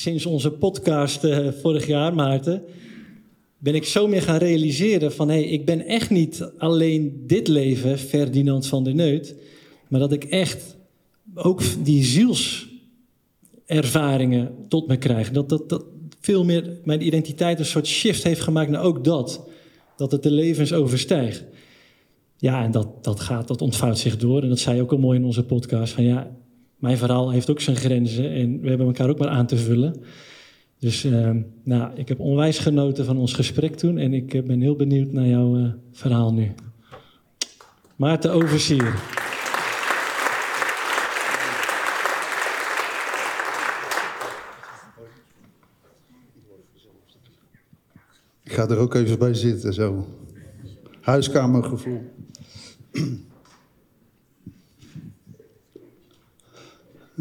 sinds onze podcast uh, vorig jaar, Maarten, ben ik zo meer gaan realiseren van hé, hey, ik ben echt niet alleen dit leven, Ferdinand van der Neut, maar dat ik echt ook die zielservaringen tot me krijg. Dat, dat, dat veel meer mijn identiteit een soort shift heeft gemaakt naar ook dat. Dat het de levens overstijgt. Ja, en dat, dat gaat, dat ontvouwt zich door. En dat zei je ook al mooi in onze podcast. Van ja, mijn verhaal heeft ook zijn grenzen. En we hebben elkaar ook maar aan te vullen. Dus uh, nou, ik heb onwijs genoten van ons gesprek toen. En ik eh, ben heel benieuwd naar jouw uh, verhaal nu. Maarten Oversier. Ik ga er ook even bij zitten, zo. Huiskamergevoel.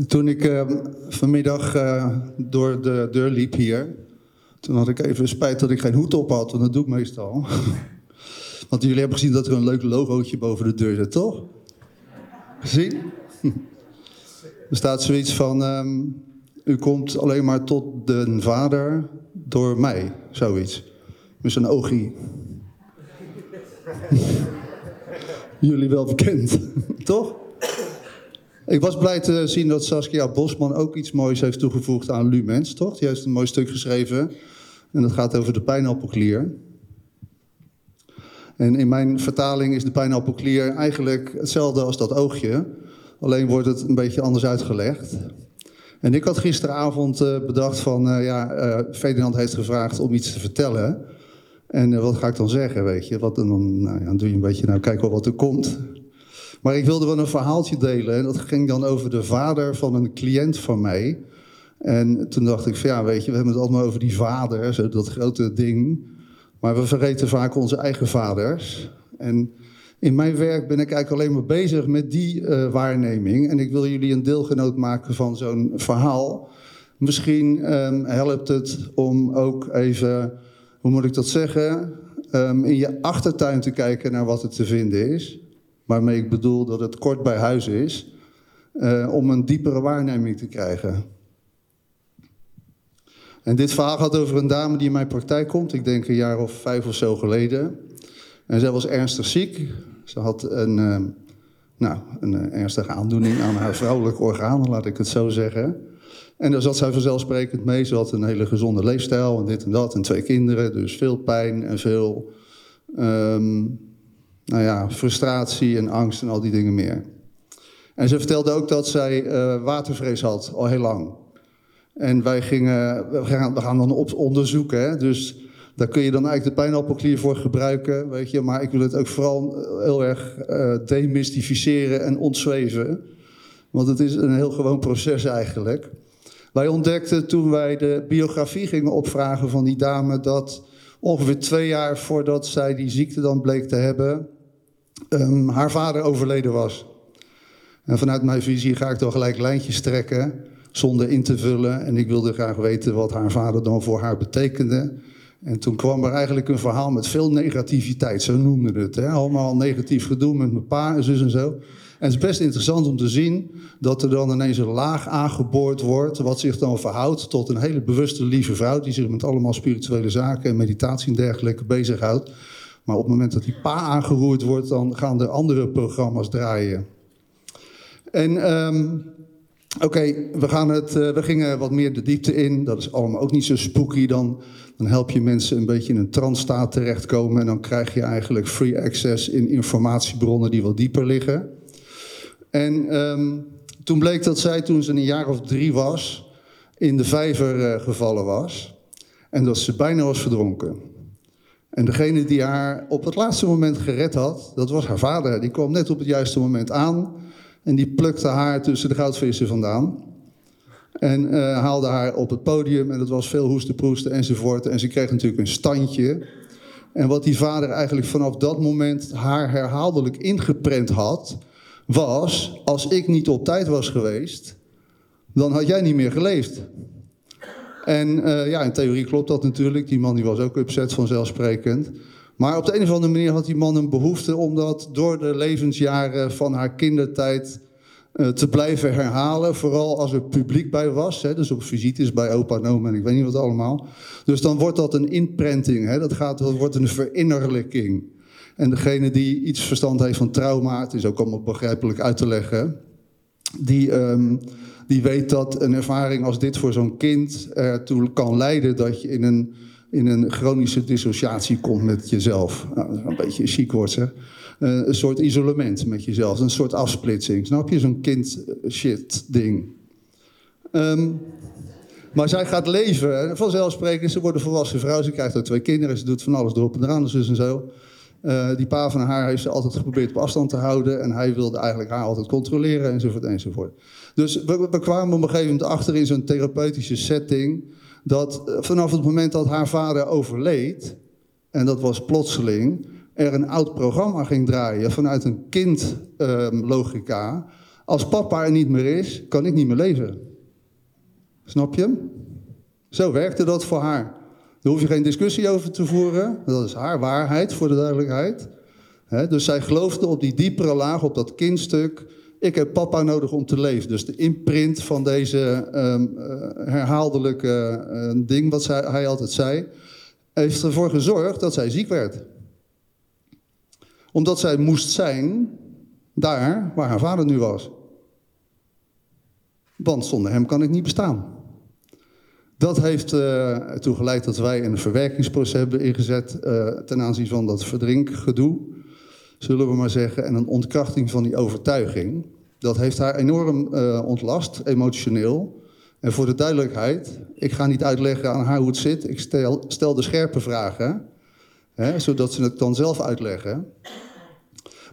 Toen ik uh, vanmiddag uh, door de deur liep hier, toen had ik even spijt dat ik geen hoed op had, want dat doe ik meestal. Want jullie hebben gezien dat er een leuk logootje boven de deur zit, toch? Gezien? Er staat zoiets van, um, u komt alleen maar tot de vader door mij, zoiets. Met zijn oogie. jullie wel bekend, toch? Ik was blij te zien dat Saskia Bosman ook iets moois heeft toegevoegd aan Lumens, toch? Die heeft een mooi stuk geschreven. En dat gaat over de pijnappelklier. En in mijn vertaling is de pijnappelklier eigenlijk hetzelfde als dat oogje. Alleen wordt het een beetje anders uitgelegd. En ik had gisteravond uh, bedacht van, uh, ja, uh, Ferdinand heeft gevraagd om iets te vertellen. En wat ga ik dan zeggen, weet je? Wat, dan, nou ja, doe je een beetje, nou kijk wel wat er komt. Maar ik wilde wel een verhaaltje delen. En dat ging dan over de vader van een cliënt van mij. En toen dacht ik van ja, weet je, we hebben het allemaal over die vader, zo dat grote ding. Maar we vergeten vaak onze eigen vaders. En in mijn werk ben ik eigenlijk alleen maar bezig met die uh, waarneming. En ik wil jullie een deelgenoot maken van zo'n verhaal. Misschien um, helpt het om ook even, hoe moet ik dat zeggen, um, in je achtertuin te kijken naar wat er te vinden is waarmee ik bedoel dat het kort bij huis is, uh, om een diepere waarneming te krijgen. En dit verhaal gaat over een dame die in mijn praktijk komt, ik denk een jaar of vijf of zo geleden. En zij was ernstig ziek. Ze had een, uh, nou, een uh, ernstige aandoening aan haar vrouwelijke organen, laat ik het zo zeggen. En daar zat zij vanzelfsprekend mee. Ze had een hele gezonde leefstijl en dit en dat en twee kinderen. Dus veel pijn en veel um, nou ja, frustratie en angst en al die dingen meer. En ze vertelde ook dat zij uh, watervrees had, al heel lang. En wij gingen, we gaan, we gaan dan op onderzoeken, hè? dus daar kun je dan eigenlijk de pijnappelklier voor gebruiken, weet je. Maar ik wil het ook vooral heel erg uh, demystificeren en ontzweven. Want het is een heel gewoon proces eigenlijk. Wij ontdekten toen wij de biografie gingen opvragen van die dame... dat ongeveer twee jaar voordat zij die ziekte dan bleek te hebben um, haar vader overleden was. En vanuit mijn visie ga ik dan gelijk lijntjes trekken zonder in te vullen. En ik wilde graag weten wat haar vader dan voor haar betekende. En toen kwam er eigenlijk een verhaal met veel negativiteit, zo noemden het. Hè? Allemaal negatief gedoe met mijn pa en en zo. En het is best interessant om te zien dat er dan ineens een laag aangeboord wordt, wat zich dan verhoudt tot een hele bewuste lieve vrouw, die zich met allemaal spirituele zaken en meditatie en dergelijke bezighoudt. Maar op het moment dat die pa aangeroerd wordt, dan gaan er andere programma's draaien. En um, oké, we, gaan het, uh, we gingen wat meer de diepte in. Dat is allemaal ook niet zo spooky. Dan, dan help je mensen een beetje in een trance-staat terechtkomen. En dan krijg je eigenlijk free access in informatiebronnen die wat dieper liggen. En um, toen bleek dat zij, toen ze een jaar of drie was, in de vijver uh, gevallen was. En dat ze bijna was verdronken. En degene die haar op het laatste moment gered had, dat was haar vader. Die kwam net op het juiste moment aan en die plukte haar tussen de goudvissen vandaan. En uh, haalde haar op het podium en dat was veel hoesten, proesten enzovoort. En ze kreeg natuurlijk een standje. En wat die vader eigenlijk vanaf dat moment haar herhaaldelijk ingeprent had, was: als ik niet op tijd was geweest, dan had jij niet meer geleefd. En uh, ja, in theorie klopt dat natuurlijk. Die man die was ook upset vanzelfsprekend. Maar op de een of andere manier had die man een behoefte om dat door de levensjaren van haar kindertijd te blijven herhalen. Vooral als er publiek bij was. Hè, dus op visites bij opa en oma en ik weet niet wat allemaal. Dus dan wordt dat een inprenting. Dat, gaat, dat wordt een verinnerlijking. En degene die iets verstand heeft van trauma, het is ook allemaal begrijpelijk uit te leggen, die, um, die weet dat een ervaring als dit voor zo'n kind ertoe kan leiden dat je in een, in een chronische dissociatie komt met jezelf. Nou, een beetje chic woord zeg. Uh, een soort isolement met jezelf, een soort afsplitsing. Snap je? Zo'n kind shit ding. Um, maar zij gaat leven, vanzelfsprekend, ze wordt een volwassen vrouw, ze krijgt ook twee kinderen, ze doet van alles erop en eraan, dus en zo. Uh, die pa van haar heeft ze altijd geprobeerd op afstand te houden. En hij wilde eigenlijk haar altijd controleren, enzovoort, enzovoort. Dus we, kwamen op een gegeven moment achter in zo'n therapeutische setting. Dat uh, vanaf het moment dat haar vader overleed, en dat was plotseling, er een oud programma ging draaien vanuit een kindlogica. Uh, Als papa er niet meer is, kan ik niet meer leven. Snap je? Zo werkte dat voor haar. Daar hoef je geen discussie over te voeren. Dat is haar waarheid, voor de duidelijkheid. dus zij geloofde op die diepere laag, op dat kindstuk. Ik heb papa nodig om te leven. Dus de imprint van deze um, herhaaldelijke uh, ding, wat zij, hij altijd zei, heeft ervoor gezorgd dat zij ziek werd. Omdat zij moest zijn daar waar haar vader nu was. Want zonder hem kan ik niet bestaan. Dat heeft uh, ertoe geleid dat wij een verwerkingsproces hebben ingezet uh, ten aanzien van dat verdrinkgedoe, zullen we maar zeggen, en een ontkrachting van die overtuiging. Dat heeft haar enorm uh, ontlast, emotioneel. En voor de duidelijkheid, ik ga niet uitleggen aan haar hoe het zit. Ik stel, stel de scherpe vragen, hè, zodat ze het dan zelf uitleggen.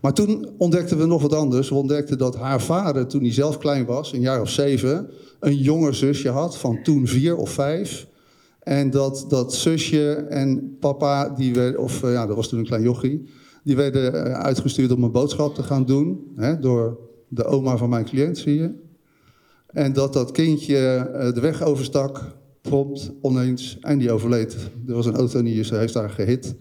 Maar toen ontdekten we nog wat anders. We ontdekten dat haar vader, toen hij zelf klein was, een jaar of zeven, een jonger zusje had van toen vier of vijf. En dat, dat zusje en papa, die werden, of eh, ja, dat was toen een klein jochie, die werden eh, uitgestuurd om een boodschap te gaan doen. Hè, door de oma van mijn cliënt, zie je. En dat dat kindje eh, de weg overstak, prompt, oneens, en die overleed. Er was een auto en die heeft daar gehit.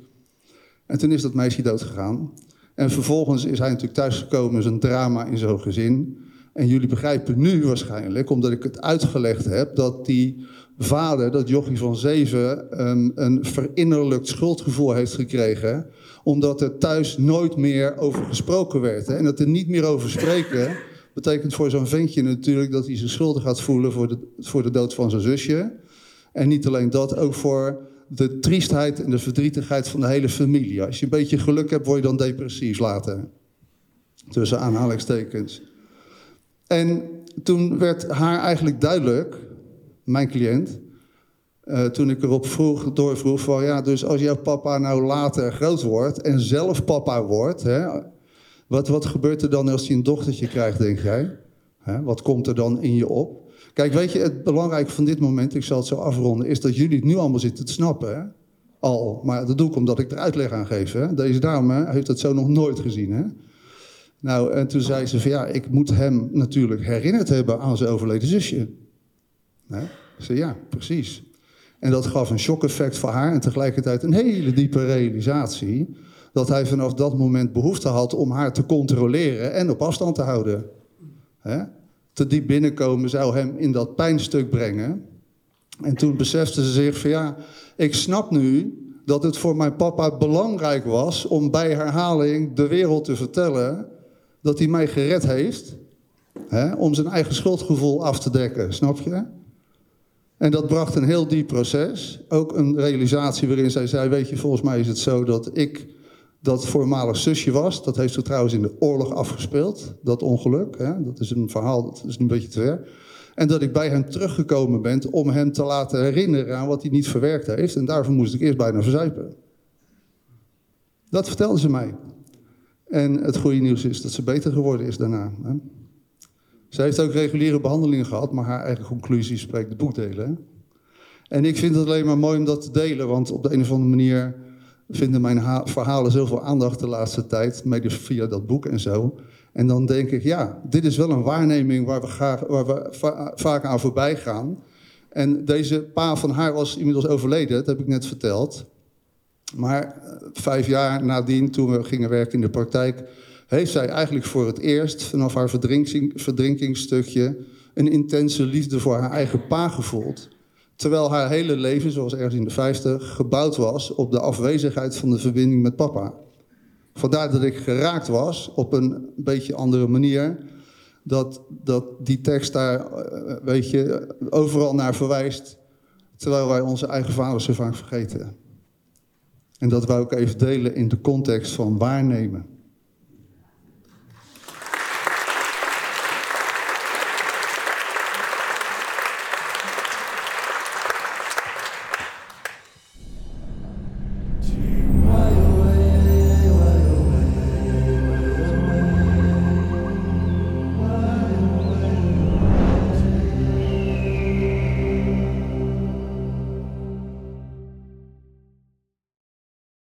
En toen is dat meisje dood gegaan. En vervolgens is hij natuurlijk thuisgekomen, zijn drama in zo'n gezin. En jullie begrijpen nu waarschijnlijk, omdat ik het uitgelegd heb, dat die vader, dat jochie van zeven, um, een verinnerlijkt schuldgevoel heeft gekregen. Omdat er thuis nooit meer over gesproken werd. Hè? En dat er niet meer over spreken, betekent voor zo'n ventje natuurlijk dat hij zich schuldig gaat voelen voor voor de dood van zijn zusje. En niet alleen dat, ook voor de triestheid en de verdrietigheid van de hele familie. Als je een beetje geluk hebt, word je dan depressief later. Tussen aanhalingstekens. En toen werd haar eigenlijk duidelijk, mijn cliënt, uh, toen ik erop vroeg, doorvroeg van ja, dus als jouw papa nou later groot wordt en zelf papa wordt, hè, wat, wat gebeurt er dan als hij een dochtertje krijgt, denk jij? Hè, wat komt er dan in je op? Kijk, weet je, het belangrijke van dit moment, ik zal het zo afronden, is dat jullie het nu allemaal zitten te snappen. Hè? Al, maar dat doe ik omdat ik er uitleg aan geef. Hè? Deze dame heeft het zo nog nooit gezien. Hè? Nou, en toen zei ze van ja, ik moet hem natuurlijk herinnerd hebben aan zijn overleden zusje. Nee? Ze ja, precies. En dat gaf een shock-effect voor haar en tegelijkertijd een hele diepe realisatie dat hij vanaf dat moment behoefte had om haar te controleren en op afstand te houden. Hè? Te diep binnenkomen zou hem in dat pijnstuk brengen. En toen besefte ze zich van ja, ik snap nu dat het voor mijn papa belangrijk was om bij herhaling de wereld te vertellen dat hij mij gered heeft hè, om zijn eigen schuldgevoel af te dekken, snap je? En dat bracht een heel diep proces. Ook een realisatie waarin zij zei: Weet je, volgens mij is het zo dat ik dat voormalig zusje was. Dat heeft ze trouwens in de oorlog afgespeeld, dat ongeluk. Hè? Dat is een verhaal, dat is een beetje te ver. En dat ik bij hem teruggekomen ben om hem te laten herinneren aan wat hij niet verwerkt heeft. En daarvoor moest ik eerst bijna verzuipen. Dat vertelde ze mij. En het goede nieuws is dat ze beter geworden is daarna. Hè? Ze heeft ook reguliere behandelingen gehad, maar haar eigen conclusie spreekt de boekdelen. En ik vind het alleen maar mooi om dat te delen, want op de een of andere manier vinden mijn verhalen zoveel aandacht de laatste tijd, mede via dat boek en zo. En dan denk ik, ja, dit is wel een waarneming waar we, graag, we vaak aan voorbij gaan. En deze pa van haar was inmiddels overleden, dat heb ik net verteld. Maar eh, vijf jaar nadien, toen we gingen werken in de praktijk, heeft zij eigenlijk voor het eerst vanaf haar verdrinking, verdrinkingsstukje een intense liefde voor haar eigen pa gevoeld. Terwijl haar hele leven, zoals ergens in de 50, gebouwd was op de afwezigheid van de verbinding met papa. Vandaar dat ik geraakt was op een beetje andere manier. Dat, dat die tekst daar, eh, weet je, overal naar verwijst. Terwijl wij onze eigen vaders zo vaak vergeten. En dat wij ook even delen in de context van waarnemen.